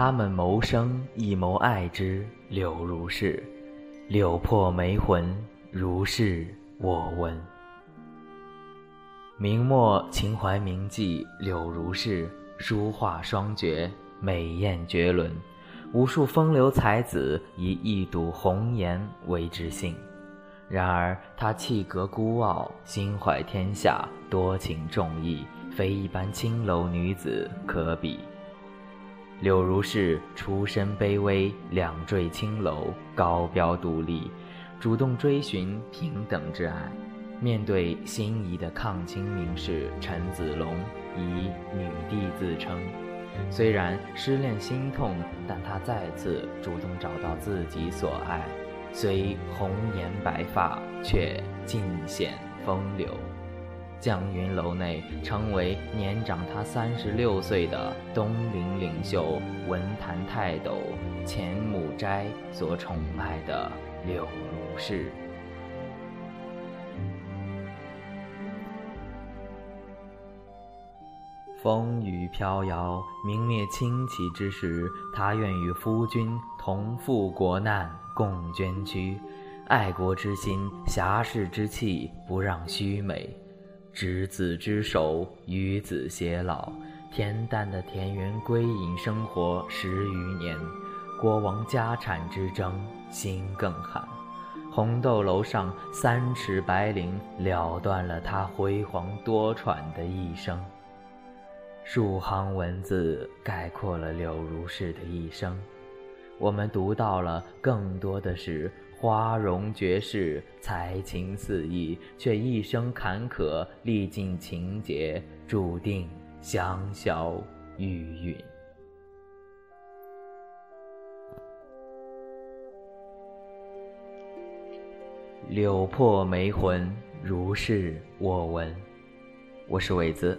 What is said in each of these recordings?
他们谋生亦谋爱之，柳如是。柳破梅魂，如是我闻。明末秦淮名妓柳如是，书画双绝，美艳绝伦。无数风流才子以一睹红颜为之幸。然而她气格孤傲，心怀天下，多情重义，非一般青楼女子可比。柳如是出身卑微，两坠青楼，高标独立。主动追寻平等之爱，面对心仪的抗清名士陈子龙，以女帝自称。虽然失恋心痛，但她再次主动找到自己所爱，虽红颜白发，却尽显风流。绛云楼内，成为年长他三十六岁的东林领袖文坛泰斗钱穆斋所宠爱的柳如。是风雨飘摇，明灭清起之时，他愿与夫君同赴国难，共捐躯。爱国之心，侠士之气，不让须美。执子之手，与子偕老。恬淡的田园归隐生活十余年，国王家产之争，心更寒。红豆楼上三尺白绫，了断了他辉煌多舛的一生。数行文字概括了柳如是的一生，我们读到了更多的是花容绝世、才情四溢，却一生坎坷，历尽情劫，注定香消玉殒。柳破梅魂，如是我闻。我是伟子，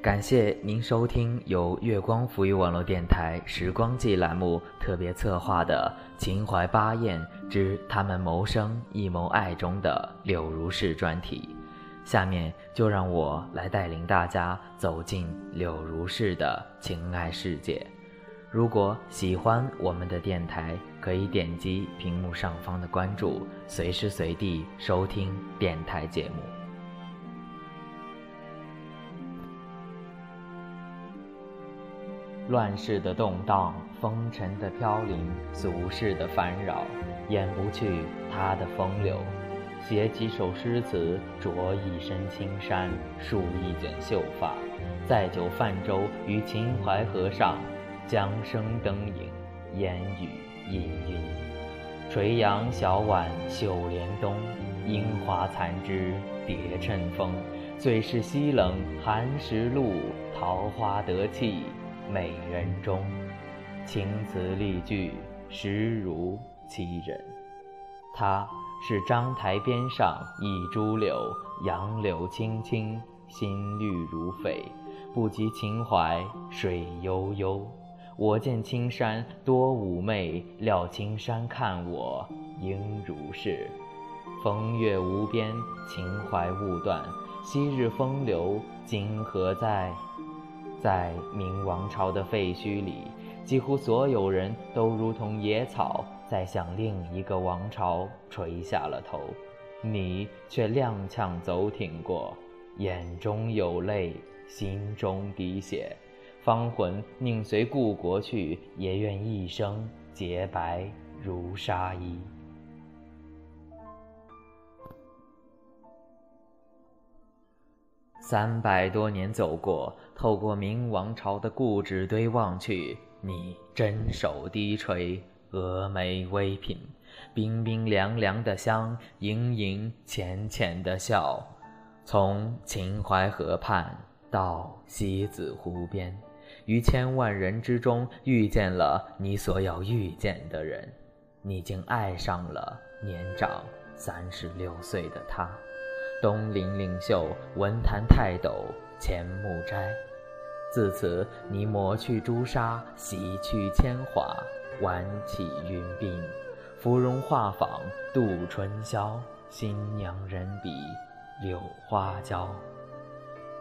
感谢您收听由月光浮语网络电台《时光记》栏目特别策划的《秦淮八艳之他们谋生亦谋爱》中的柳如是专题。下面就让我来带领大家走进柳如是的情爱世界。如果喜欢我们的电台，可以点击屏幕上方的关注，随时随地收听电台节目。乱世的动荡，风尘的飘零，俗世的烦扰，掩不去他的风流。写几首诗词，着一身青衫，束一卷秀发，载酒泛舟于秦淮河上。江声灯影，烟雨氤氲。垂杨小碗绣帘东，樱花残枝叠衬风。最是西冷寒食路，桃花得气美人中。情词丽句，实如其人。他是章台边上一株柳，杨柳青青，新绿如翡，不及秦淮水悠悠。我见青山多妩媚，料青山看我应如是。风月无边，情怀勿断。昔日风流，今何在？在明王朝的废墟里，几乎所有人都如同野草，在向另一个王朝垂下了头。你却踉跄走挺过，眼中有泪，心中滴血。芳魂宁随故国去，也愿一生洁白如纱衣。三百多年走过，透过明王朝的故纸堆望去，你真手低垂，峨眉微颦，冰冰凉凉的香，盈盈浅浅的笑，从秦淮河畔到西子湖边。于千万人之中遇见了你所要遇见的人，你竟爱上了年长三十六岁的他，东林领袖、文坛泰斗钱穆斋。自此，你抹去朱砂，洗去铅华，挽起云鬓，芙蓉画舫度春宵，新娘人比柳花娇。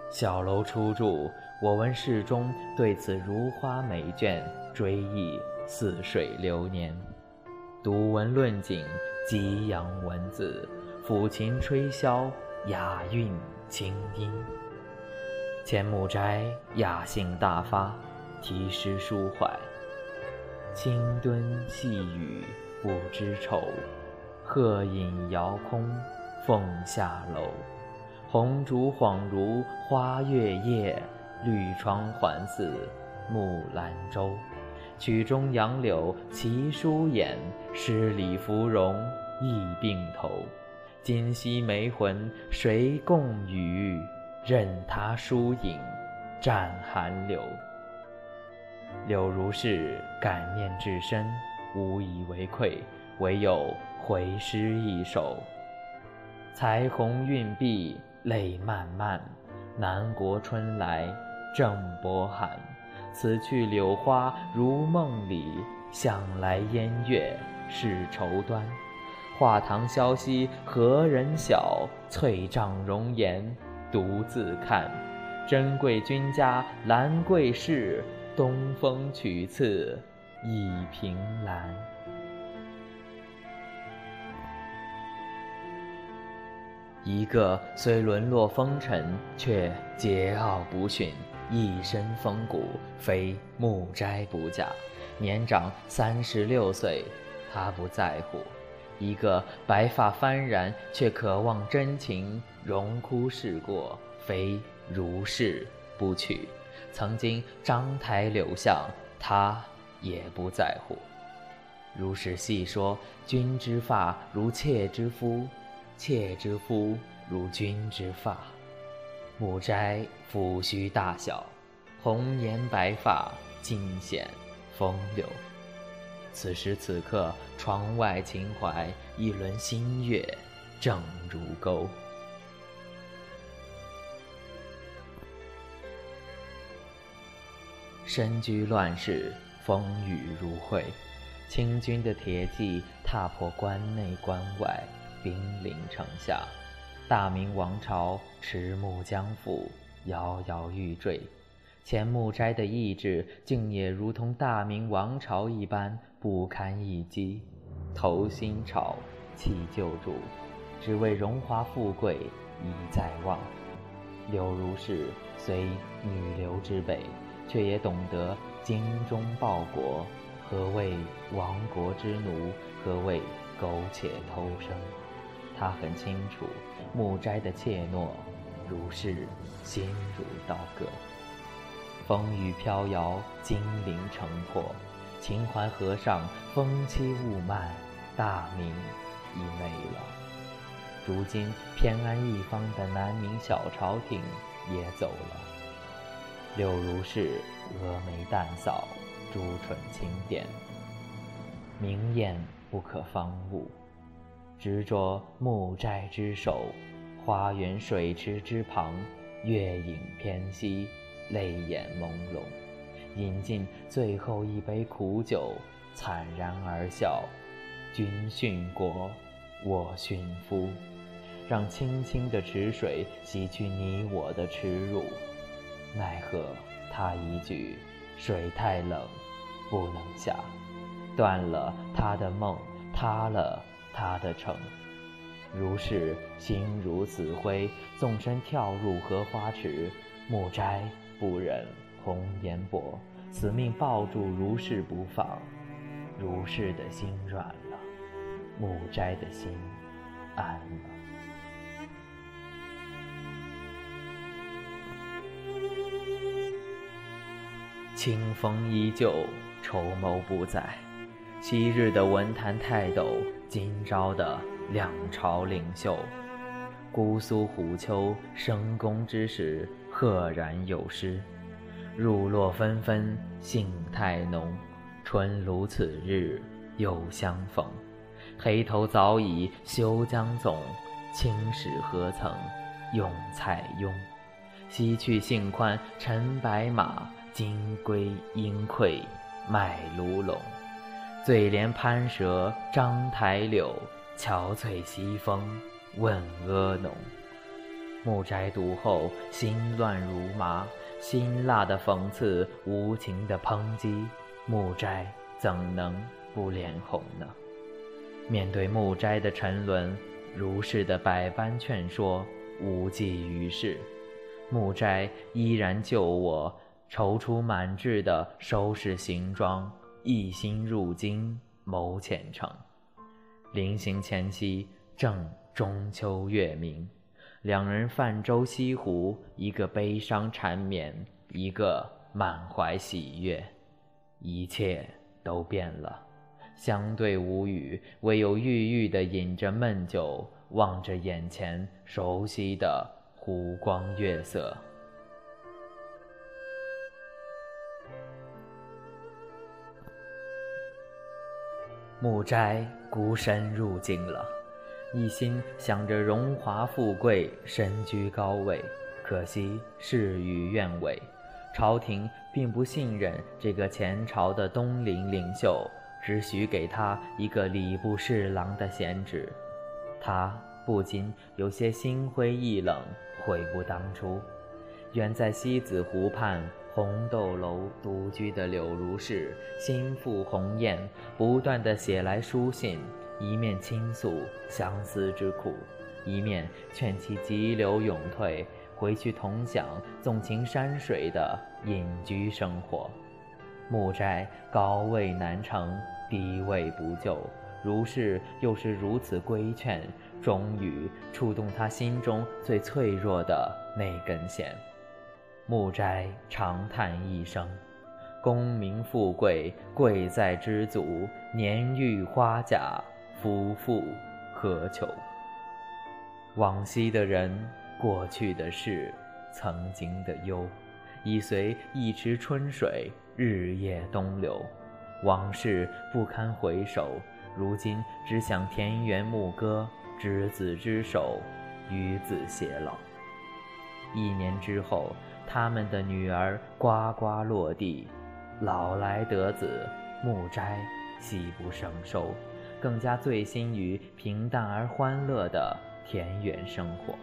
小楼初筑，我闻世中对此如花美眷，追忆似水流年。读文论景，激扬文字，抚琴吹箫，雅韵清音。千木斋雅兴大发，题诗抒怀。清敦细雨不知愁，鹤影遥空凤下楼。红烛恍如花月夜，绿窗环似木兰舟。曲中杨柳齐舒眼，诗里芙蓉一并头。今夕梅魂谁共语？任他疏影战寒流。柳如是感念至深，无以为愧，唯有回诗一首。彩虹晕碧。泪漫漫，南国春来正波寒。此去柳花如梦里，想来烟月是愁端。画堂萧兮何人晓？翠帐容颜独自看。珍贵君家兰桂室，东风取次一凭栏。一个虽沦落风尘，却桀骜不驯，一身风骨，非木斋不嫁。年长三十六岁，他不在乎；一个白发幡然，却渴望真情，荣枯事过，非如是不娶。曾经章台柳巷，他也不在乎。如是细说，君之发如妾之肤。妾之肤如君之发，木斋抚须大小，红颜白发尽显风流。此时此刻，窗外情怀，一轮新月正如钩。身居乱世，风雨如晦，清军的铁骑踏破关内关外。兵临城下，大明王朝迟暮将覆，摇摇欲坠。钱穆斋的意志，竟也如同大明王朝一般不堪一击，投新朝，弃旧主，只为荣华富贵已在望。柳如是虽女流之辈，却也懂得精忠报国。何谓亡国之奴？何谓苟且偷生？他很清楚，木斋的怯懦，如是心如刀割。风雨飘摇，金陵城破，秦淮河上风凄雾漫，大明已没了。如今偏安一方的南明小朝廷也走了。柳如是峨眉淡扫，朱唇轻点，明艳不可方物。执着木斋之手，花园水池之旁，月影偏西，泪眼朦胧，饮尽最后一杯苦酒，惨然而笑。君殉国，我殉夫，让清清的池水洗去你我的耻辱。奈何他一句水太冷，不能下，断了他的梦，塌了。他的城，如是心如死灰，纵身跳入荷花池。木斋不忍红颜薄，死命抱住如是不放。如是的心软了，木斋的心安了。清风依旧，筹谋不在。昔日的文坛泰斗。今朝的两朝领袖，姑苏虎丘生宫之时，赫然有诗：“入落纷纷杏太浓，春如此日又相逢。黑头早已休将总，青史何曾用蔡邕？西去杏宽尘白马，今归阴愧卖卢龙。”醉怜攀蛇章台柳，憔悴西风问阿农。木斋读后心乱如麻，辛辣的讽刺，无情的抨击，木斋怎能不脸红呢？面对木斋的沉沦，如是的百般劝说，无济于事。木斋依然就我，踌躇满志地收拾行装，一心入京谋前程。临行前夕，正中秋月明，两人泛舟西湖，一个悲伤缠绵，一个满怀喜悦，一切都变了。相对无语，唯有郁郁地饮着闷酒，望着眼前熟悉的湖光月色。木斋孤身入京了，一心想着荣华富贵，身居高位，可惜事与愿违，朝廷并不信任这个前朝的东林领袖。只许给他一个礼部侍郎的闲职，他不禁有些心灰意冷，悔不当初。远在西子湖畔红豆楼独居的柳如是，心腹鸿雁，不断地写来书信，一面倾诉相思之苦，一面劝其急流勇退，回去同享纵情山水的隐居生活。木斋高位难成。低位不就，如是又是如此规劝，终于触动他心中最脆弱的那根弦。木斋长叹一声：“功名富贵，贵在知足；年逾花甲，夫复何求？”往昔的人，过去的事，曾经的忧，已随一池春水，日夜东流。往事不堪回首，如今只想田园牧歌，执子之手，与子偕老。一年之后，他们的女儿呱呱落地，老来得子，木斋喜不胜收，更加醉心于平淡而欢乐的田园生活。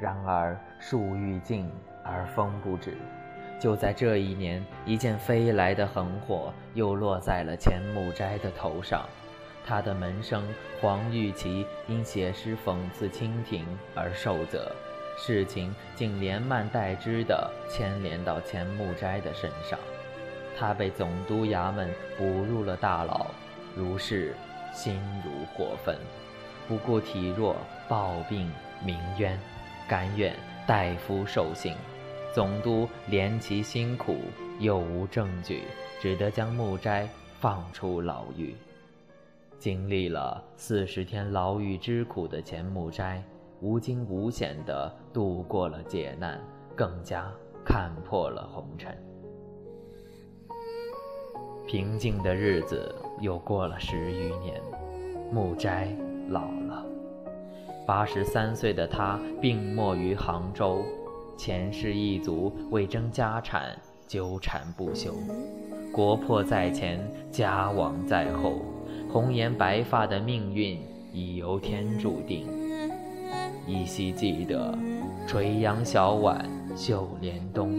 然而树欲静而风不止。就在这一年，一件飞来的横祸又落在了钱木斋的头上。他的门生黄玉琪因写诗讽刺清廷而受责，事情竟连蔓带枝的牵连到钱木斋的身上。他被总督衙门捕入了大牢，如是心如火焚，不顾体弱抱病鸣冤，甘愿代夫受刑。总督怜其辛苦，又无证据，只得将木斋放出牢狱。经历了四十天牢狱之苦的钱木斋，无惊无险地度过了劫难，更加看破了红尘。平静的日子又过了十余年，木斋老了，八十三岁的他病没于杭州。前世一族为争家产纠缠不休，国破在前，家亡在后，红颜白发的命运已由天注定。依稀记得，垂杨小碗绣帘东，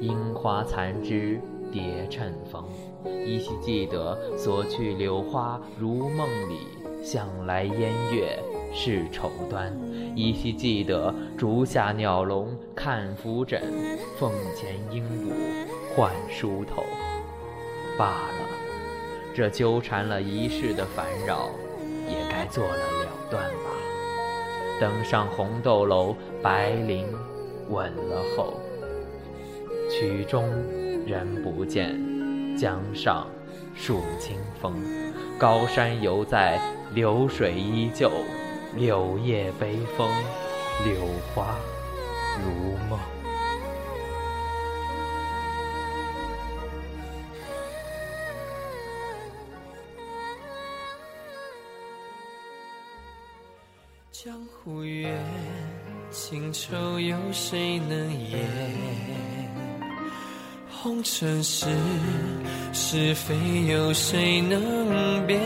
樱花残枝叠衬风。依稀记得，所去柳花如梦里，向来烟月是绸缎。依稀记得，竹下鸟笼看拂枕，凤前鹦鹉换梳头。罢了，这纠缠了一世的烦扰，也该做了了断吧。登上红豆楼，白绫吻了后，曲终人不见，江上数清风。高山犹在，流水依旧。柳叶悲风，柳花如梦。江湖远，情愁有谁能言？红尘事，是非有谁能辨？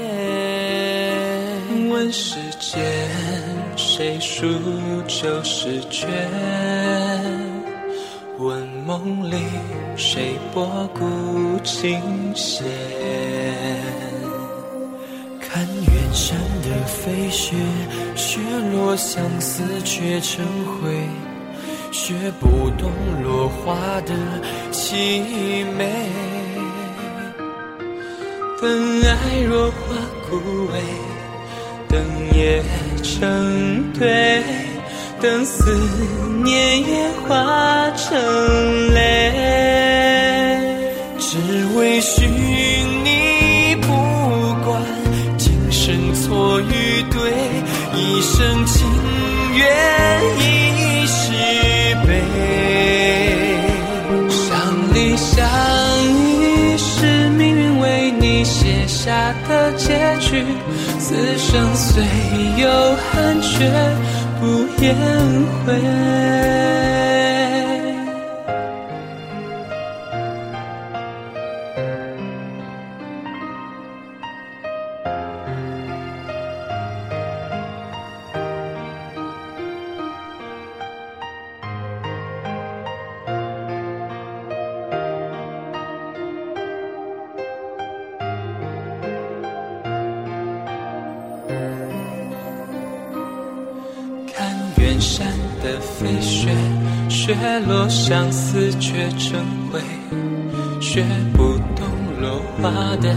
问世。间，谁数旧时卷？问梦里谁拨古琴弦？看远山的飞雪，雪落相思却成灰，学不懂落花的凄美。等爱若花枯萎，等夜成堆，等思念也化成泪，只为寻你不管今生错与对，一生情愿此生虽有憾却不言悔。雪落相思却成灰，学不懂落花的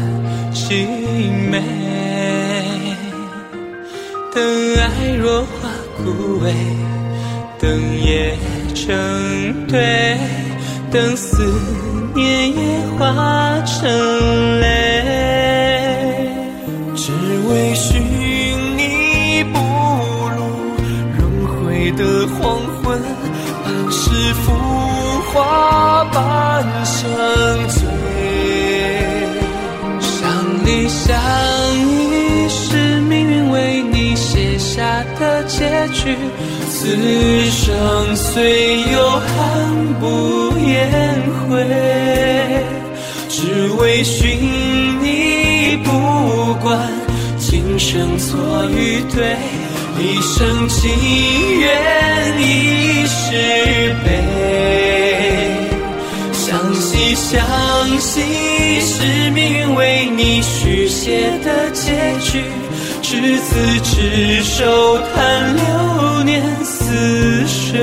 凄美。等爱若花枯萎，等夜成堆，等思念也化成泪，只为寻你不露轮回的黄昏，浮华半生醉。相离相依是命运为你写下的结局，此生虽有憾不言悔，只为寻你不管今生错与对，一生情缘一世悲。相惜相惜是命运为你续写的结局，执子之手，叹流年似水。